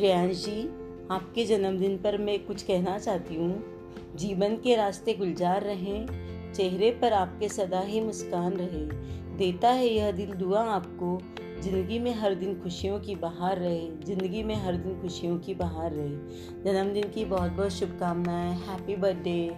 श्रेयांश जी, आपके जन्मदिन पर मैं कुछ कहना चाहती हूँ। जीवन के रास्ते गुलजार रहें, चेहरे पर आपके सदा ही मुस्कान रहे। देता है यह दिल दुआ आपको, ज़िंदगी में हर दिन खुशियों की बहार रहे, ज़िंदगी में हर दिन खुशियों की बहार रहे। जन्मदिन की बहुत बहुत शुभकामनाएँ हैप्पी बर्थडे